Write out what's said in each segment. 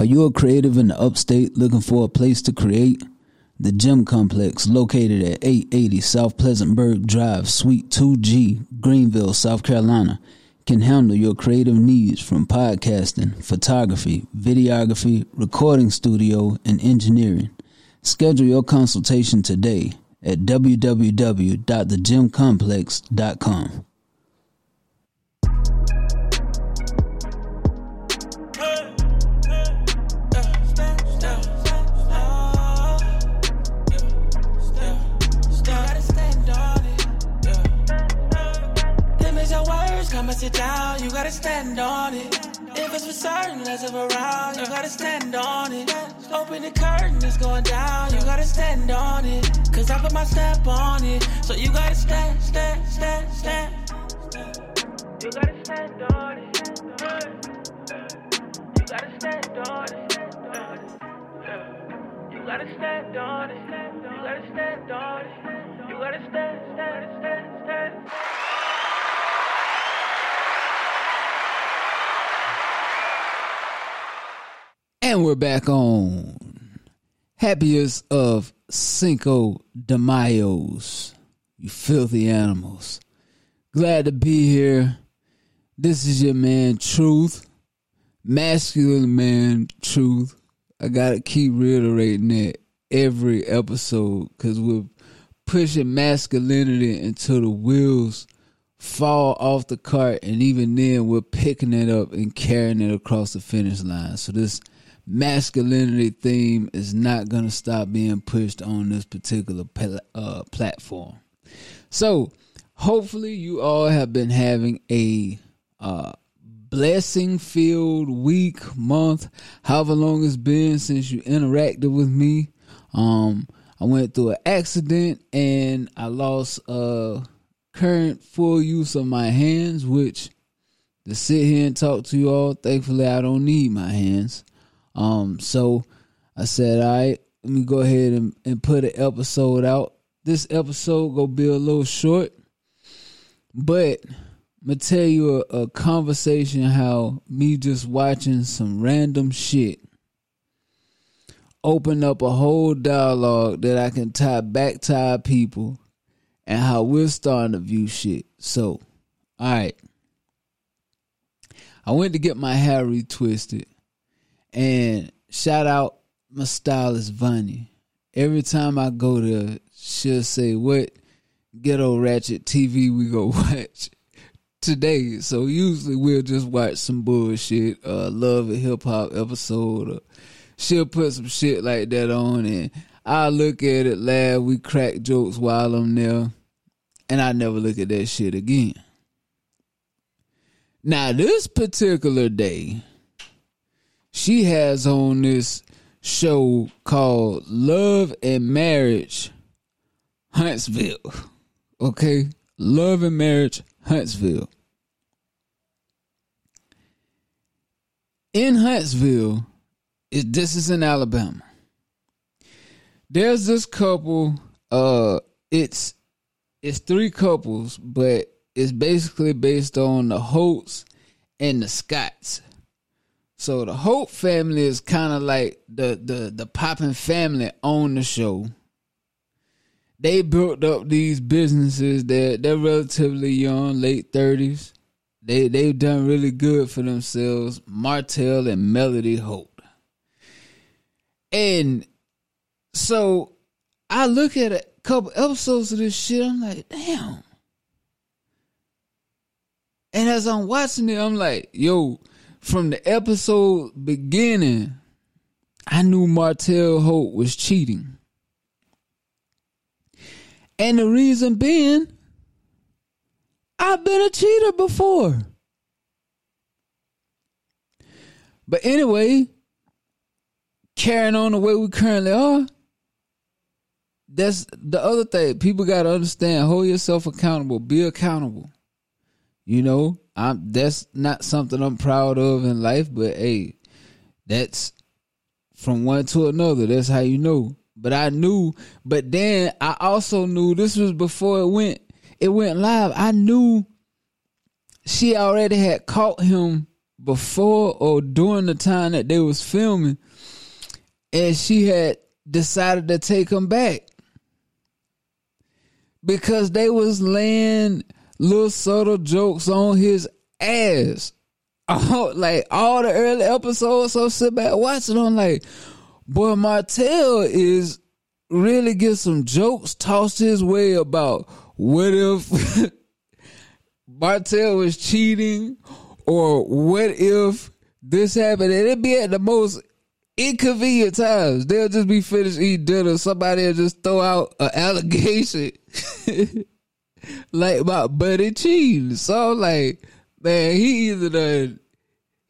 Are you a creative in the upstate looking for a place to create? The Gym Complex, located at 880 South Pleasantburg Drive, Suite 2G, Greenville, South Carolina, can handle your creative needs from podcasting, photography, videography, recording studio, and engineering. Schedule your consultation today at www.thegymcomplex.com. sit down, you gotta stand on it. If it's for certain, let's have around, you gotta stand on it. Open the curtain, it's going down, you gotta stand on it. Cause I put my stamp on it, so you gotta stand, stand, stand, stand. You gotta stand on it. You gotta stand on it. You gotta stand on it. You gotta stand on it. You gotta stand, And we're back on happiest of Cinco de Mayos, you filthy animals. Glad to be here. This is your man, Truth, masculine man, Truth. I gotta keep reiterating that every episode because we're pushing masculinity until the wheels fall off the cart, and even then, we're picking it up and carrying it across the finish line. So this masculinity theme is not going to stop being pushed on this particular uh, platform. So, hopefully, you all have been having a uh, blessing filled week, month, however long it's been since you interacted with me. Um, I went through an accident and I lost uh, current full use of my hands, which to sit here and talk to you all, thankfully, I don't need my hands. Um, so I said, all right, let me go ahead and, and put an episode out. This episode gonna be a little short, but I'm gonna tell you a, a conversation how me just watching some random shit open up a whole dialogue that I can tie back to our people and how we're starting to view shit. So, all right. I went to get my hair retwisted and shout out my stylist Vanya. Every time I go there, she'll say, What ghetto ratchet TV we go watch today? So usually we'll just watch some bullshit, uh, love and hip hop episode. Or she'll put some shit like that on and I look at it, laugh, we crack jokes while I'm there, and I never look at that shit again. Now, this particular day, she has on this show called Love and Marriage Huntsville. Okay? Love and Marriage Huntsville. In Huntsville, it, this is in Alabama. There's this couple, uh, it's it's three couples, but it's basically based on the Holts and the Scotts. So the Holt family is kind of like the the the popping family on the show. They built up these businesses. They're they're relatively young, late thirties. They they've done really good for themselves. Martell and Melody Holt. And so I look at a couple episodes of this shit. I'm like, damn. And as I'm watching it, I'm like, yo, from the episode beginning, I knew Martell Holt was cheating. And the reason being, I've been a cheater before. But anyway, carrying on the way we currently are, that's the other thing. People got to understand hold yourself accountable, be accountable. You know, I'm that's not something I'm proud of in life, but hey, that's from one to another. That's how you know. But I knew, but then I also knew this was before it went it went live. I knew she already had caught him before or during the time that they was filming, and she had decided to take him back because they was laying little subtle jokes on his ass. All, like all the early episodes, so sit back watching. I'm like, boy, Martell is really get some jokes tossed his way about what if Martell was cheating or what if this happened and it'd be at the most inconvenient times. They'll just be finished eating dinner. Somebody will just throw out an allegation like about Buddy cheating. So I'm like, man, he either done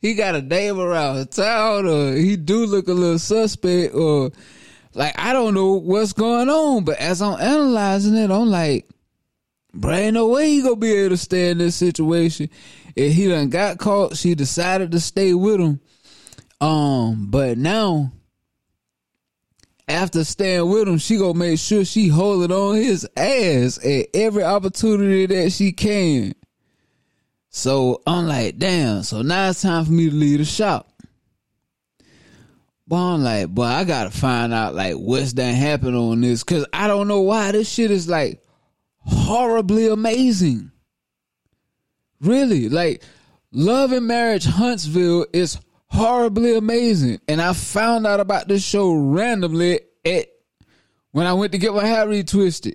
he got a name around town or he do look a little suspect or like I don't know what's going on. But as I'm analyzing it, I'm like, bro, ain't no way he gonna be able to stay in this situation. If he done got caught, she decided to stay with him. Um, but now after staying with him, she gonna make sure she holding on his ass at every opportunity that she can. So I'm like, damn. So now it's time for me to leave the shop. But I'm like, boy, I gotta find out like what's that happened on this, cause I don't know why this shit is like horribly amazing. Really, like Love and Marriage Huntsville is horribly amazing, and I found out about this show randomly at when I went to get my hair retwisted.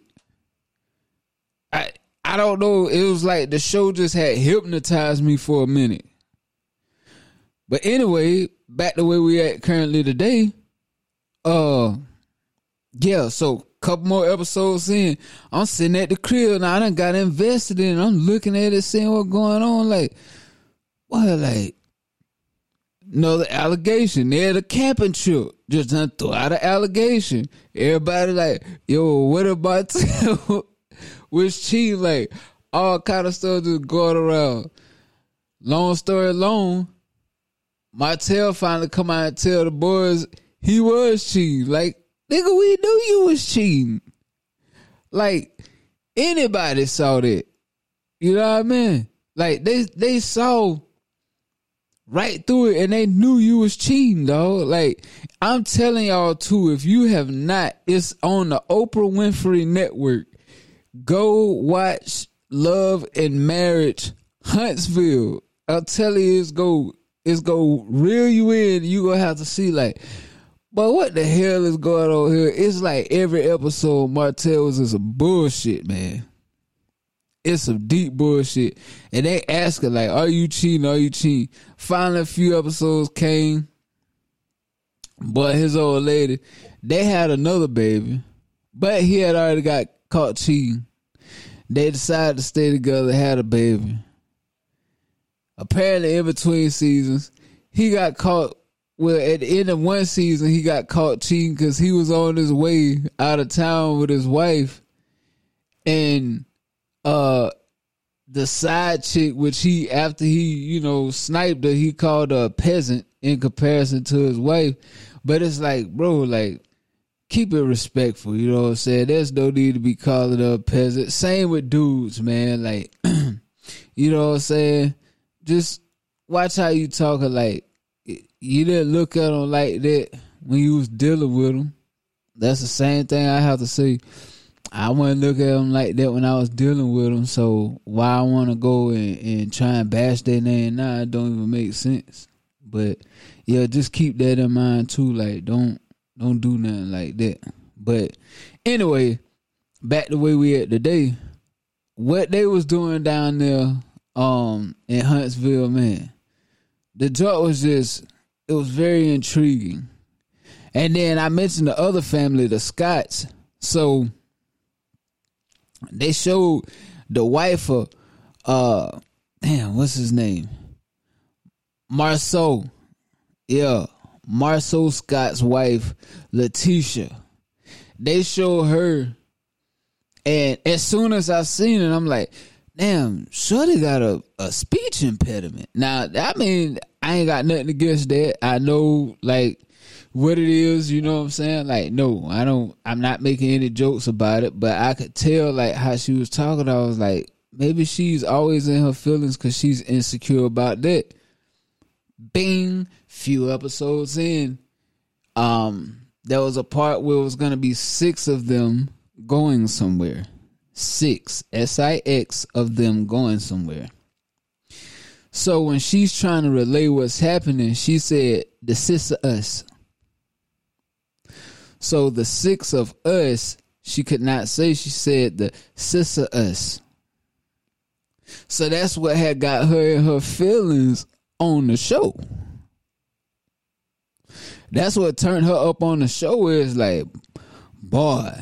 I I don't know. It was like the show just had hypnotized me for a minute. But anyway, back to where we at currently today. Uh, yeah. So couple more episodes in, I'm sitting at the crib now. I done got invested in. It. I'm looking at it, seeing what's going on. Like, what? like another allegation. They're the camping trip. Just done throw out an allegation. Everybody like, yo, what about which cheating? Like all kind of stuff just going around. Long story long, Martell finally come out and tell the boys he was cheating. Like, nigga, we knew you was cheating. Like, anybody saw that. You know what I mean? Like they they saw right through it and they knew you was cheating, dog. Like, I'm telling y'all too, if you have not, it's on the Oprah Winfrey Network. Go watch Love and Marriage Huntsville. I'll tell you it's go it's go reel you in. You gonna have to see like, but what the hell is going on here? It's like every episode Martell's is a bullshit, man. It's some deep bullshit. And they ask her like, are you cheating? Are you cheating? Finally a few episodes came. But his old lady, they had another baby. But he had already got caught cheating. They decided to stay together, had a baby apparently in between seasons, he got caught. Well, at the end of one season, he got caught cheating because he was on his way out of town with his wife, and uh, the side chick, which he after he you know sniped her, he called her a peasant in comparison to his wife. But it's like, bro, like keep it respectful. You know what I'm saying? There's no need to be calling her a peasant. Same with dudes, man. Like, you know what I'm saying? just watch how you talk. Like you didn't look at them like that when you was dealing with them. That's the same thing I have to say. I wouldn't look at them like that when I was dealing with them. So why I want to go and, and try and bash their name now, it don't even make sense. But yeah, just keep that in mind too. Like don't don't do nothing like that. But anyway, back the way we at today. What they was doing down there um in Huntsville, man. The joke was just it was very intriguing. And then I mentioned the other family, the Scotts. So they showed the wife of uh damn, what's his name? Marsau. Yeah. Marsau Scott's wife, LaTisha. They showed her and as soon as I seen it, I'm like, damn, Shorty got a, a speech impediment. Now, I mean, I ain't got nothing against that. I know, like, what it is, you know what I'm saying? Like, no, I don't, I'm not making any jokes about it, but I could tell, like, how she was talking. I was like, maybe she's always in her feelings because she's insecure about that. Bing, few episodes in, um, there was a part where it was gonna be six of them going somewhere. Six, S I X of them going somewhere. So when she's trying to relay what's happening, she said, The of us. So the six of us, she could not say, she said the six of us. So that's what had got her in her feelings on the show. That's what turned her up on the show is like, boy.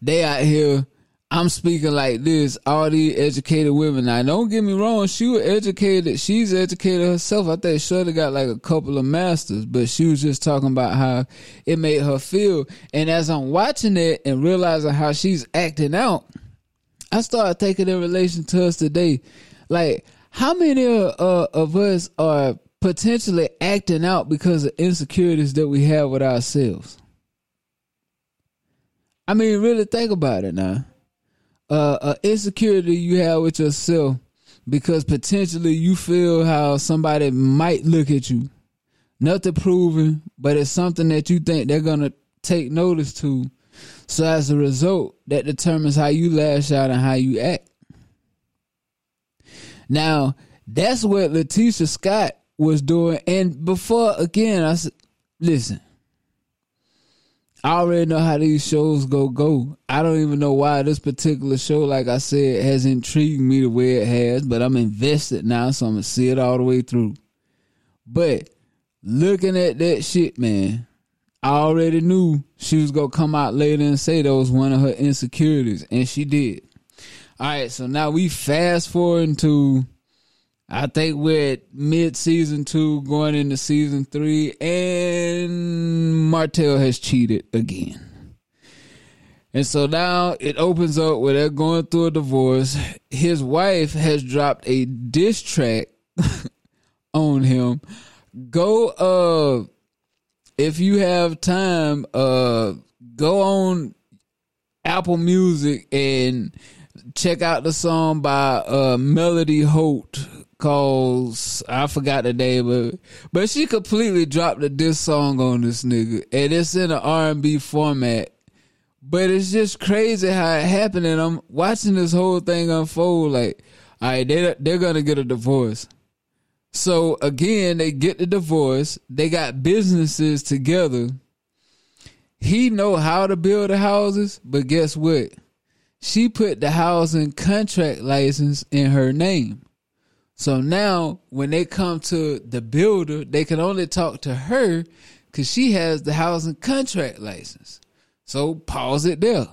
They out here I'm speaking like this, all these educated women. Now, don't get me wrong, she was educated. She's educated herself. I think Shirley got like a couple of masters, but she was just talking about how it made her feel. And as I'm watching it and realizing how she's acting out, I started taking in relation to us today. Like, how many uh, of us are potentially acting out because of insecurities that we have with ourselves? I mean, really think about it now uh, insecurity you have with yourself because potentially you feel how somebody might look at you. Nothing proven, but it's something that you think they're gonna take notice to. So as a result, that determines how you lash out and how you act. Now, that's what LaTisha Scott was doing. And before, again, I said, listen, I already know how these shows go go. I don't even know why this particular show, like I said, has intrigued me the way it has, but I'm invested now, so I'm gonna see it all the way through. But looking at that shit, man, I already knew she was gonna come out later and say that was one of her insecurities, and she did. All right, so now we fast forward to I think we're mid season two, going into season three, and Martell has cheated again. And so now it opens up where they're going through a divorce. His wife has dropped a diss track on him. Go uh if you have time, uh go on Apple Music and check out the song by uh Melody Holt cause I forgot the name of it, but she completely dropped the diss song on this nigga, and it's in an R and B format. But it's just crazy how it happened, and I'm watching this whole thing unfold. Like, all right, they they're gonna get a divorce. So again, they get the divorce. They got businesses together. He know how to build the houses, but guess what? She put the housing contract license in her name. So now when they come to the builder, they can only talk to her because she has the housing contract license. So pause it there.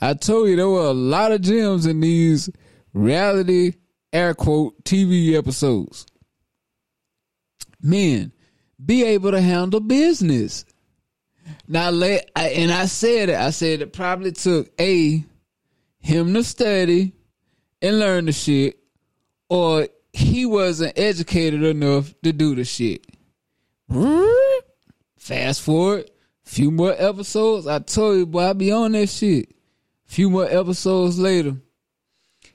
I told you there were a lot of gems in these reality air quote TV episodes. Men, be able to handle business. Now let and I said it. I said it probably took a him to study and learn the shit, or he wasn't educated enough to do the shit. Fast forward, few more episodes. I told you, boy, I be on that shit. Few more episodes later,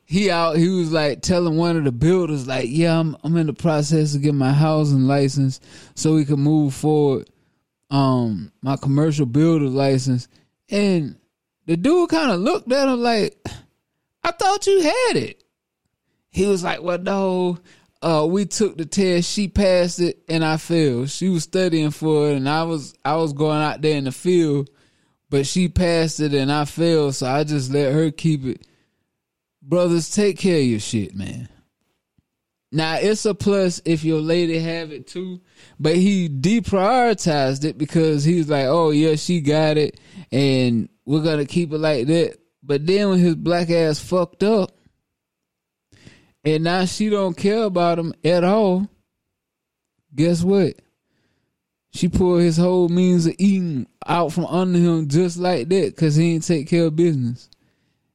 he out. He was like telling one of the builders, like, "Yeah, I'm I'm in the process of getting my housing license so we can move forward. Um, my commercial builder license." And the dude kind of looked at him like, "I thought you had it." He was like, well, no, uh, we took the test. She passed it and I failed. She was studying for it and I was, I was going out there in the field, but she passed it and I failed. So I just let her keep it. Brothers, take care of your shit, man. Now it's a plus if your lady have it too, but he deprioritized it because he's like, oh yeah, she got it, and we're gonna keep it like that. But then when his black ass fucked up, and now she don't care about him at all. Guess what? She pulled his whole means of eating out from under him just like that because he ain't take care of business.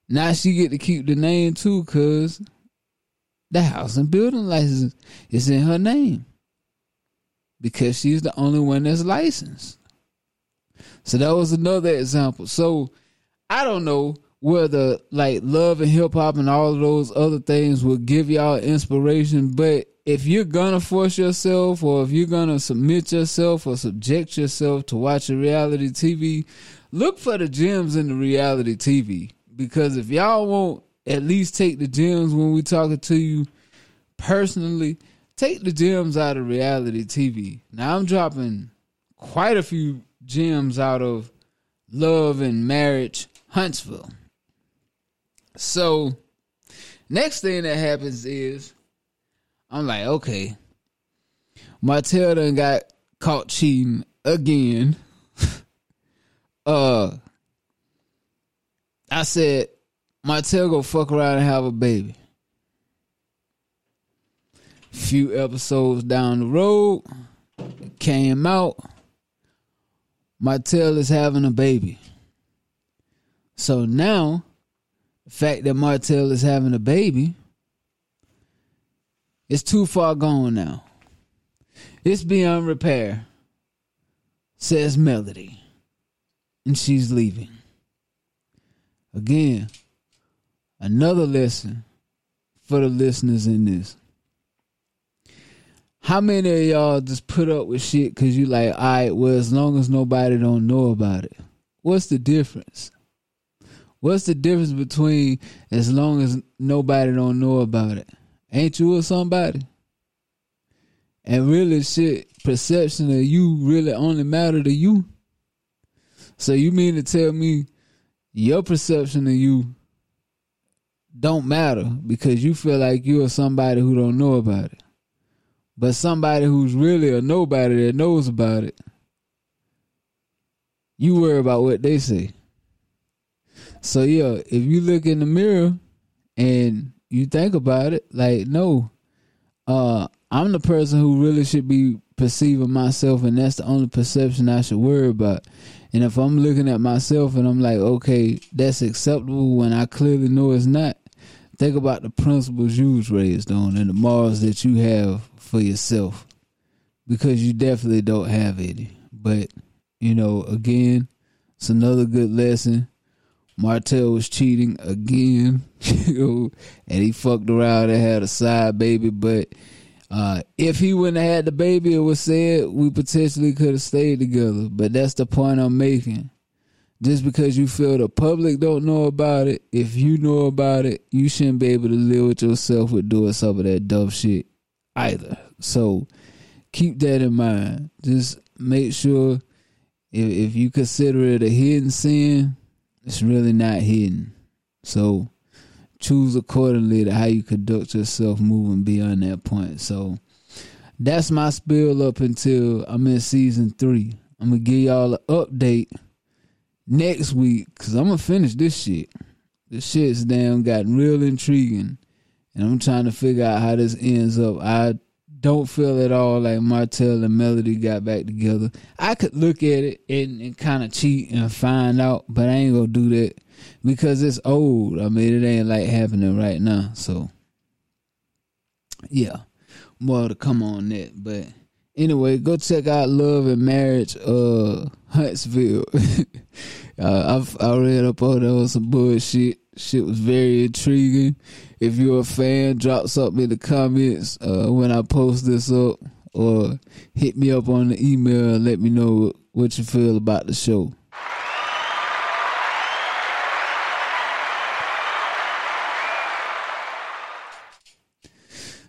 Now she get to keep the name too because the house and building license is in her name because she's the only one that's licensed. So that was another example. So I don't know whether like love and hip hop and all of those other things will give y'all inspiration, but if you're gonna force yourself or if you're gonna submit yourself or subject yourself to watching reality TV, look for the gems in the reality TV. Because if y'all won't at least take the gems when we talking to you personally, take the gems out of reality TV. Now I'm dropping quite a few gems out of love and marriage Huntsville. So next thing that happens is I'm like, okay, Martell done got caught cheating again. uh I said, Martell go fuck around and have a baby. Few episodes down the road, came out. Martell is having a baby. So now, fact that Martell is having a baby, it's too far gone now. It's beyond repair, says Melody. And she's leaving. Again, another lesson for the listeners in this. How many of y'all just put up with shit because you like, all right, well, as long as nobody don't know about it. What's the difference? What's the difference between as long as nobody don't know about it? Ain't you or somebody? And really shit, perception of you really only matter to you. So you mean to tell me your perception of you don't matter because you feel like you're somebody who don't know about it. But somebody who's really a nobody that knows about it, you worry about what they say. So yeah, if you look in the mirror and you think about it, like no, uh, I'm the person who really should be perceiving myself, and that's the only perception I should worry about. And if I'm looking at myself and I'm like, okay, that's acceptable when I clearly know it's not, think about the principles you was raised on and the morals that you have for yourself. Because you definitely don't have any. But, you know, again, it's another good lesson. Martell was cheating again, you know, and he fucked around and had a side baby. But uh, if he wouldn't have had the baby, it was said we potentially could have stayed together. But that's the point I'm making. Just because you feel the public don't know about it, if you know about it, you shouldn't be able to live with yourself with doing some of that dumb shit either. So keep that in mind. Just make sure if, if you consider it a hidden sin, it's really not hidden. So choose accordingly to how you conduct yourself moving beyond that point. So that's my spill up until I'm in season three. I'm gonna give y'all an update next week because I'm gonna finish this shit. This shit's damn gotten real intriguing, and I'm trying to figure out how this ends up. I don't feel at all like Martell and Melody got back together. I could look at it and, and kind of cheat and find out, but I ain't gonna do that because it's old. I mean, it ain't like happening right now. So, yeah, more to come on that. But anyway, go check out Love and Marriage, uh, Huntsville. uh, I've I read up on there some bullshit. Shit was very intriguing. If you're a fan, drop something in the comments uh, when I post this up, or hit me up on the email and let me know what you feel about the show.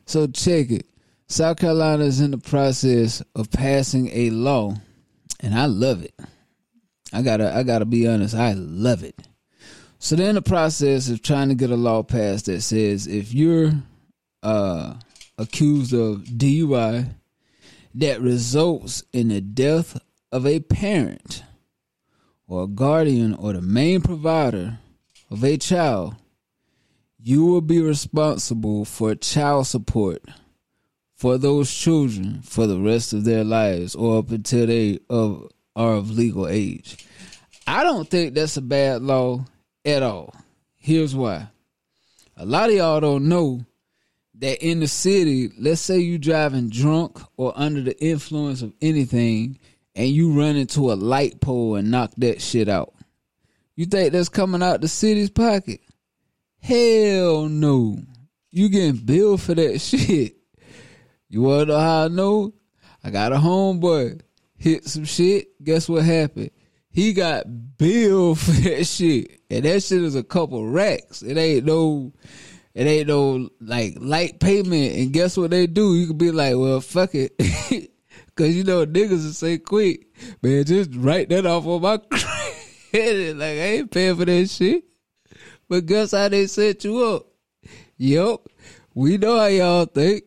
So check it. South Carolina is in the process of passing a law, and I love it. I gotta I gotta be honest, I love it. So they're in the process of trying to get a law passed that says if you're uh, accused of DUI that results in the death of a parent or a guardian or the main provider of a child, you will be responsible for child support for those children for the rest of their lives or up until they of, are of legal age. I don't think that's a bad law at all. Here's why. A lot of y'all don't know that in the city, let's say you driving drunk or under the influence of anything and you run into a light pole and knock that shit out. You think that's coming out the city's pocket? Hell no. You getting billed for that shit. You wanna know how I know? I got a homeboy hit some shit. Guess what happened? He got billed for that shit, and that shit is a couple racks. It ain't no, it ain't no like light payment. And guess what they do? You could be like, well, fuck it, because you know niggas will say quick, man, just write that off on my credit. like I ain't paying for that shit. But guess how they set you up? Yup, we know how y'all think.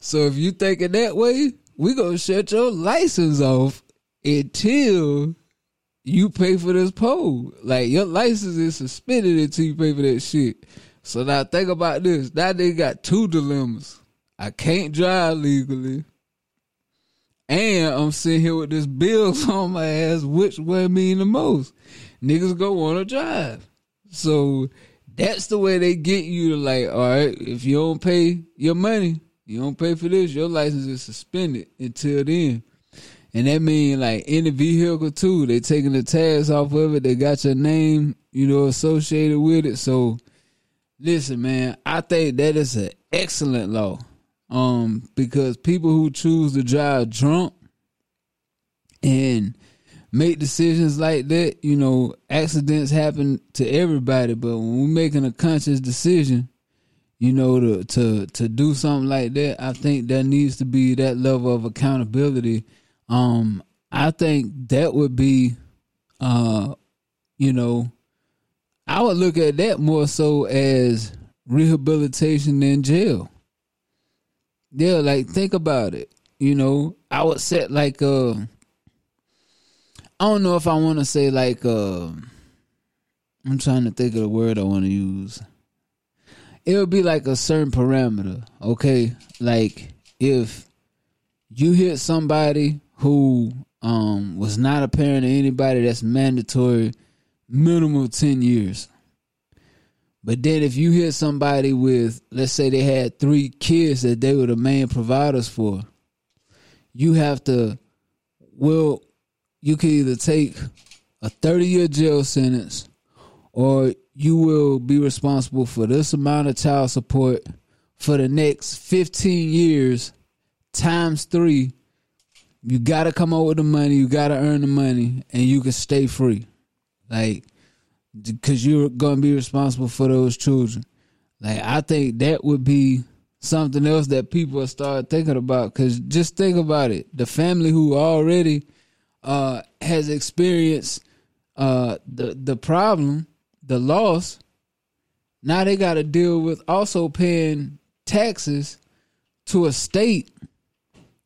So if you thinking that way, we gonna shut your license off until you pay for this pole. Like your license is suspended until you pay for that shit. So now think about this. Now they got two dilemmas. I can't drive legally. And I'm sitting here with this bills on my ass. Which one mean the most? Niggas go want to drive. So that's the way they get you to like, all right, if you don't pay your money, you don't pay for this, your license is suspended until then. And that mean like any vehicle too, they taking the tags off of it. They got your name, you know, associated with it. So listen, man, I think that is an excellent law. Um, because people who choose to drive drunk and make decisions like that, you know, accidents happen to everybody. But when we're making a conscious decision, you know, to to to do something like that, I think there needs to be that level of accountability um, I think that would be, uh, you know, I would look at that more so as rehabilitation in jail. Yeah, like think about it. You know, I would set like uh I don't know if I want to say like uh I'm trying to think of the word I want to use. It would be like a certain parameter, okay? Like if you hit somebody who um, was not a parent to anybody, that's mandatory minimum 10 years. But then if you hit somebody with, let's say they had three kids that they were the main providers for, you have to, well, you can either take a 30 year jail sentence or you will be responsible for this amount of child support for the next 15 years times three you gotta come up with the money. You gotta earn the money, and you can stay free, like because you're gonna be responsible for those children. Like I think that would be something else that people start thinking about. Because just think about it: the family who already uh, has experienced uh, the the problem, the loss. Now they got to deal with also paying taxes to a state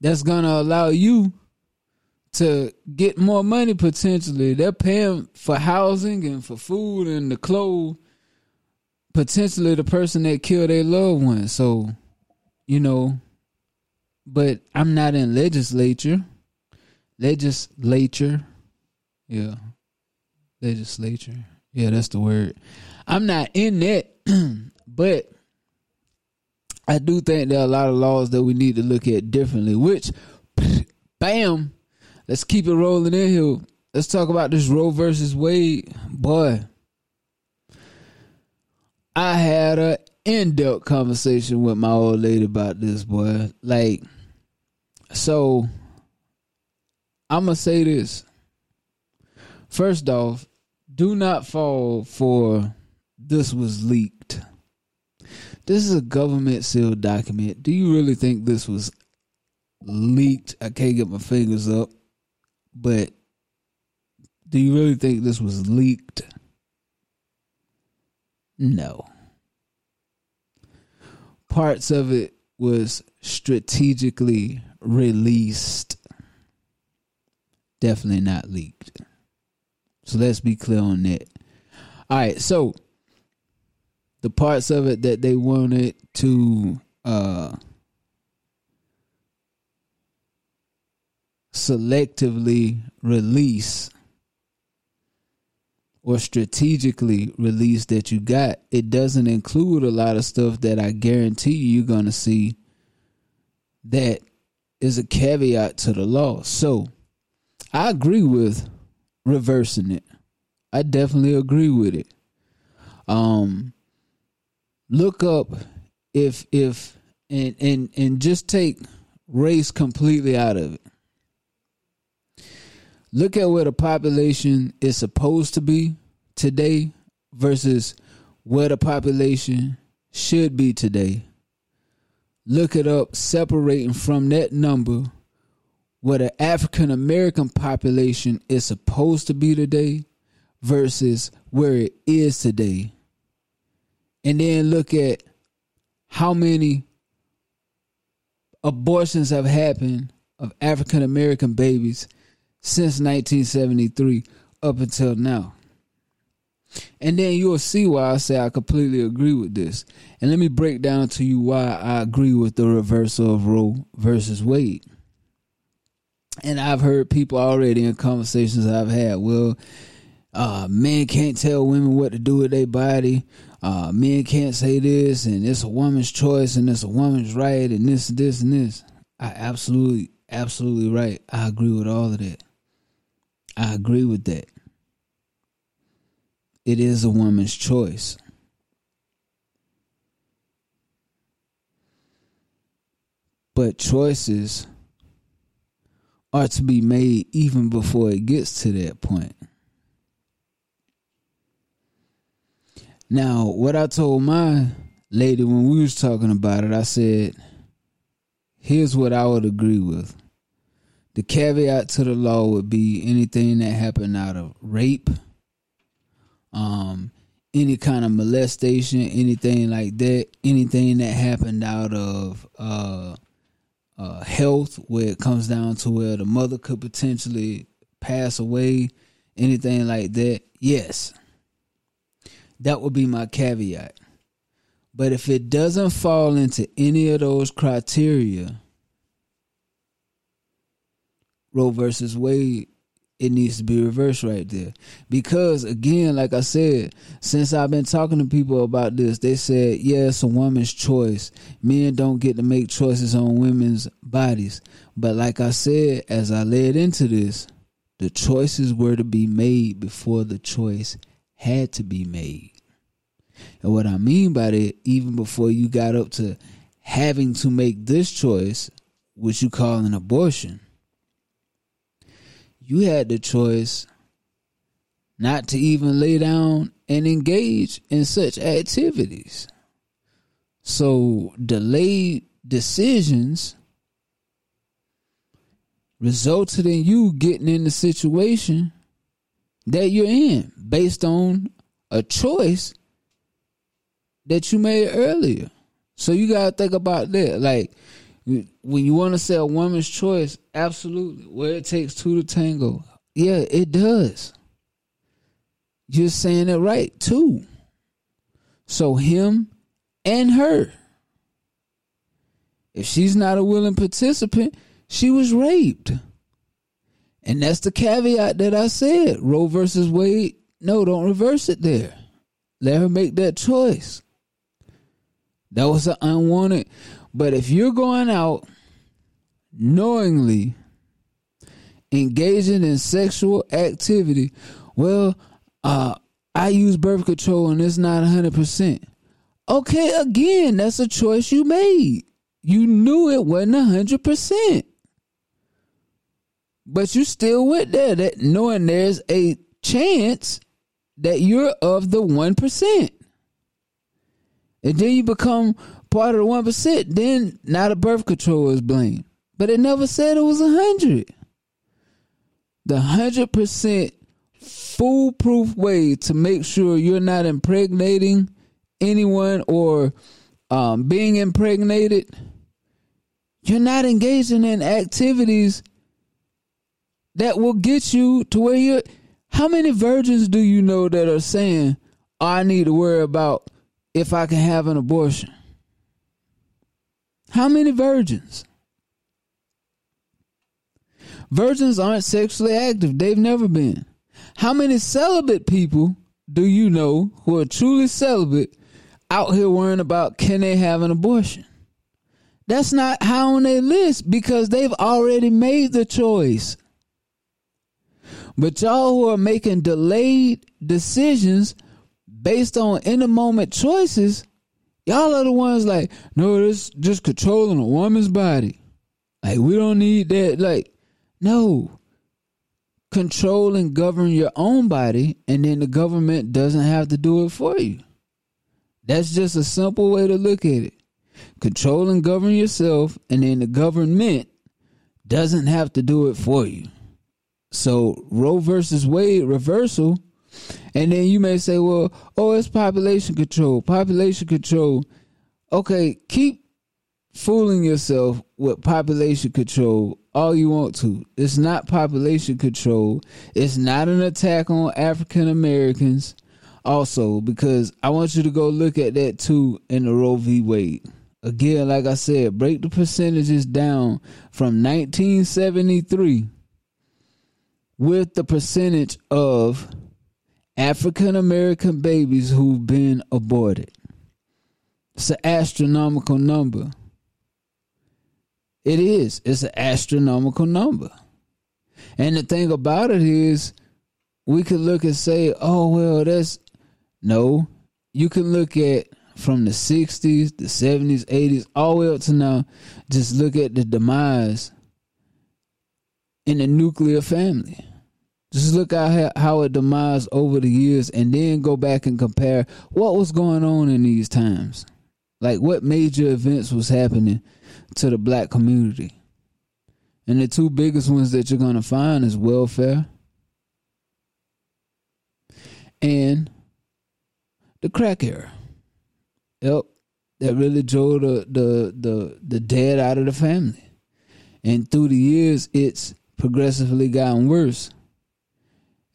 that's gonna allow you to get more money potentially. They're paying for housing and for food and the clothes. Potentially the person that killed their loved one. So, you know, but I'm not in legislature. Legislature. Yeah. Legislature. Yeah, that's the word. I'm not in that, but I do think there are a lot of laws that we need to look at differently, which, bam, let's keep it rolling in here. Let's talk about this Roe versus Wade. Boy, I had a in-depth conversation with my old lady about this, boy. Like, so I'm gonna say this. First off, do not fall for this was leaked. This is a government sealed document. Do you really think this was leaked? I can't get my fingers up, but do you really think this was leaked? No. Parts of it was strategically released. Definitely not leaked. So let's be clear on that. All right, so the parts of it that they wanted to uh, selectively release or strategically release that you got, it doesn't include a lot of stuff that I guarantee you you're going to see that is a caveat to the law. So I agree with reversing it. I definitely agree with it. Um, look up if if and and and just take race completely out of it. Look at where the population is supposed to be today versus where the population should be today. Look it up, separating from that number where the African American population is supposed to be today versus where it is today. And then look at how many abortions have happened of African American babies since 1973 up until now. And then you'll see why I say I completely agree with this. And let me break down to you why I agree with the reversal of Roe versus Wade. And I've heard people already in conversations I've had, well, uh, men can't tell women what to do with their body. Uh, men can't say this, and it's a woman's choice, and it's a woman's right, and this, this, and this. I absolutely, absolutely right. I agree with all of that. I agree with that. It is a woman's choice. But choices are to be made even before it gets to that point. Now, what I told my lady when we was talking about it, I said, here's what I would agree with. The caveat to the law would be anything that happened out of rape, um, any kind of molestation, anything like that, anything that happened out of uh, uh, health, where it comes down to where the mother could potentially pass away, anything like that, yes, that would be my caveat. But if it doesn't fall into any of those criteria, Roe versus Wade, it needs to be reversed right there. Because again, like I said, since I've been talking to people about this, they said, yeah, it's a woman's choice. Men don't get to make choices on women's bodies. But like I said, as I led into this, the choices were to be made before the choice had to be made. And what I mean by that, even before you got up to having to make this choice, which you call an abortion, you had the choice not to even lay down and engage in such activities. So delayed decisions resulted in you getting in the situation that you're in based on a choice that you made earlier. So you gotta think about that. Like when you want to say a woman's choice, absolutely. Where it takes two to tango. Yeah, it does. You're saying it right too. So him and her. If she's not a willing participant, she was raped. And that's the caveat that I said. Roe versus Wade, no, don't reverse it there. Let her make that choice. That was an unwanted. But if you're going out knowingly engaging in sexual activity, well, uh, I use birth control and it's not 100%. Okay, again, that's a choice you made. You knew it wasn't 100%. But you still went there that knowing there's a chance that you're of the 1%. And then you become part of the one percent, then now the birth control is blamed. But it never said it was a hundred. The hundred percent foolproof way to make sure you're not impregnating anyone or um, being impregnated, you're not engaging in activities that will get you to where you're. How many virgins do you know that are saying, I need to worry about if I can have an abortion? How many virgins? Virgins aren't sexually active. They've never been. How many celibate people do you know who are truly celibate out here worrying about can they have an abortion? That's not high on their list because they've already made the choice. But y'all who are making delayed decisions based on in the moment choices, y'all are the ones like, no, this just controlling a woman's body. Like we don't need that. Like, no. Control and govern your own body, and then the government doesn't have to do it for you. That's just a simple way to look at it. Control and govern yourself, and then the government doesn't have to do it for you. So Roe versus Wade reversal, and then you may say, well, oh, it's population control. Population control. Okay, keep fooling yourself with population control all you want to. It's not population control. It's not an attack on African Americans. Also, because I want you to go look at that too in the Roe v. Wade. Again, like I said, break the percentages down from 1973 with the percentage of African American babies who've been aborted. It's an astronomical number. It is. It's an astronomical number. And the thing about it is, we could look and say, oh, well, that's. No. You can look at from the 60s, the 70s, 80s, all the way up to now, just look at the demise in the nuclear family. Just look at how it demised over the years and then go back and compare what was going on in these times. Like what major events was happening to the black community. And the two biggest ones that you're going to find is welfare and the crack era. Yep. That really drove the, the the the dead out of the family. And through the years it's progressively gotten worse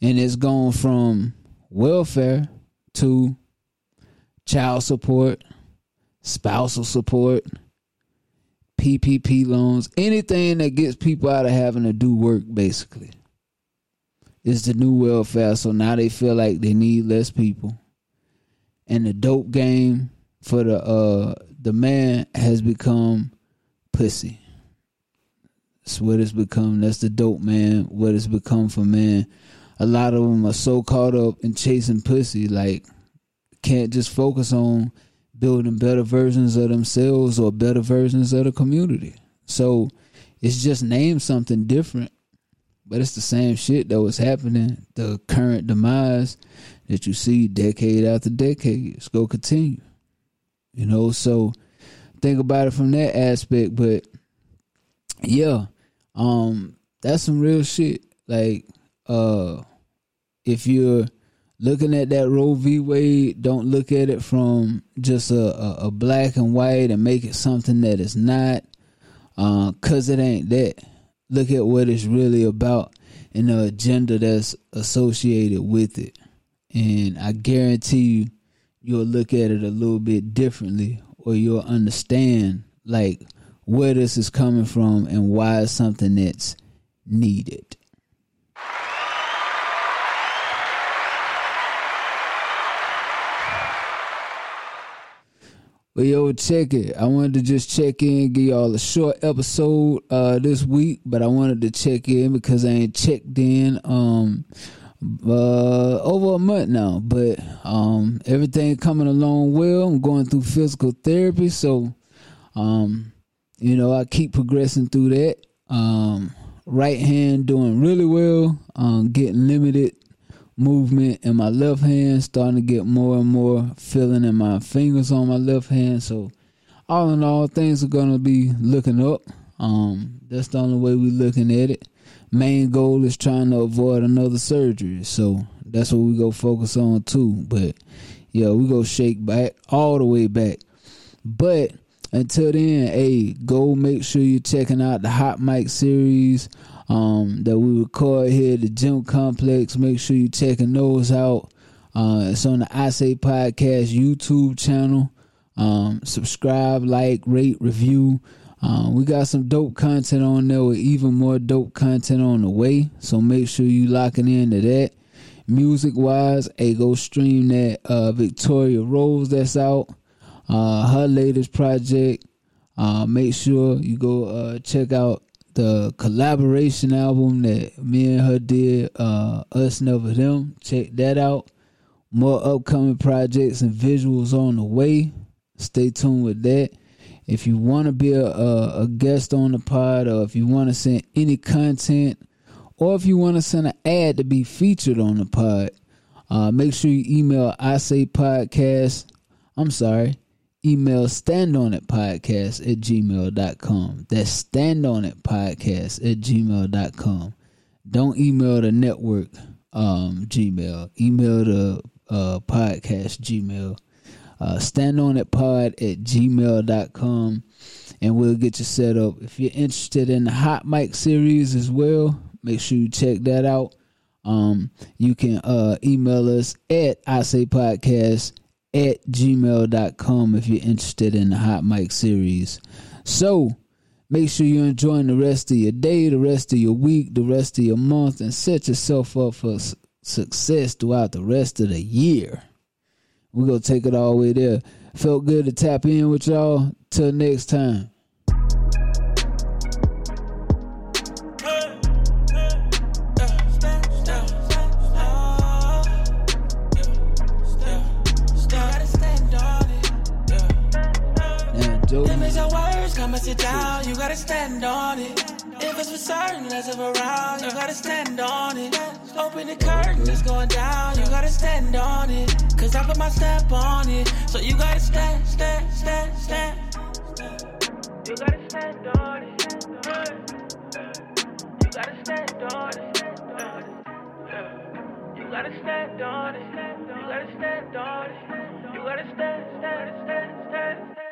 and it's gone from welfare to child support, spousal support, PPP loans, anything that gets people out of having to do work, basically. It's the new welfare. So now they feel like they need less people. And the dope game for the uh the man has become pussy. That's what it's become. That's the dope man. What it's become for man a lot of them are so caught up in chasing pussy, like can't just focus on building better versions of themselves or better versions of the community. So it's just named something different, but it's the same shit that was happening. The current demise that you see decade after decade, it's gonna continue. You know, so think about it from that aspect. But yeah, um, that's some real shit. Like uh, if you're looking at that Roe v. Wade, don't look at it from just a, a, a black and white and make it something that is not, uh, cause it ain't that. Look at what it's really about and the agenda that's associated with it. And I guarantee you, you'll look at it a little bit differently, or you'll understand like where this is coming from and why it's something that's needed. But yo, check it. I wanted to just check in, give y'all a short episode uh, this week, but I wanted to check in because I ain't checked in um uh over a month now. But um everything coming along well. I'm going through physical therapy, so um you know I keep progressing through that. Um right hand doing really well. Um getting limited movement in my left hand, starting to get more and more feeling in my fingers on my left hand. So, all in all, things are gonna be looking up. Um, that's the only way we're looking at it. Main goal is trying to avoid another surgery, so that's what we go focus on too. But yeah, we go shake back all the way back. But until then, hey, go make sure you're checking out the Hot Mic series um, that we record here at the Gym Complex. Make sure you're checking those out. Uh, it's on the I Say Podcast YouTube channel. Um, subscribe, like, rate, review. Um, we got some dope content on there with even more dope content on the way. So make sure you locking into that. Music wise, hey, go stream that uh, Victoria Rose that's out. Uh, her latest project. Uh, make sure you go uh, check out the collaboration album that me and her did, uh, Us Never Them. Check that out. More upcoming projects and visuals on the way. Stay tuned with that. If you want to be a, a, a, guest on the pod, or if you want to send any content, or if you want to send an ad to be featured on the pod, uh, make sure you email I say podcast. I'm sorry, email stand on it podcast at gmail.com. That's stand on it podcast at gmail.com. Don't email the network um, Gmail. Email the uh, podcast Gmail. Uh, stand on it pod at gmail.com and we'll get you set up. If you're interested in the hot mic series as well, make sure you check that out. Um, you can uh, email us at I say podcast at gmail.com if you're interested in the hot mic series. So make sure you're enjoying the rest of your day, the rest of your week, the rest of your month, and set yourself up for success throughout the rest of the year. We're going to take it all the way there. Felt good to tap in with y'all. Till next time. Sit down, you gotta stand on it. If it's for certain, less of around, you gotta stand on it. Open the curtain, it's going down, you gotta stand on it. Cause I put my stamp on it, so you gotta stand, stand, stand, stand. You gotta stand on it. You gotta stand on it. You gotta stand on it. You gotta stand on it. You gotta stand, stand, stand, stand.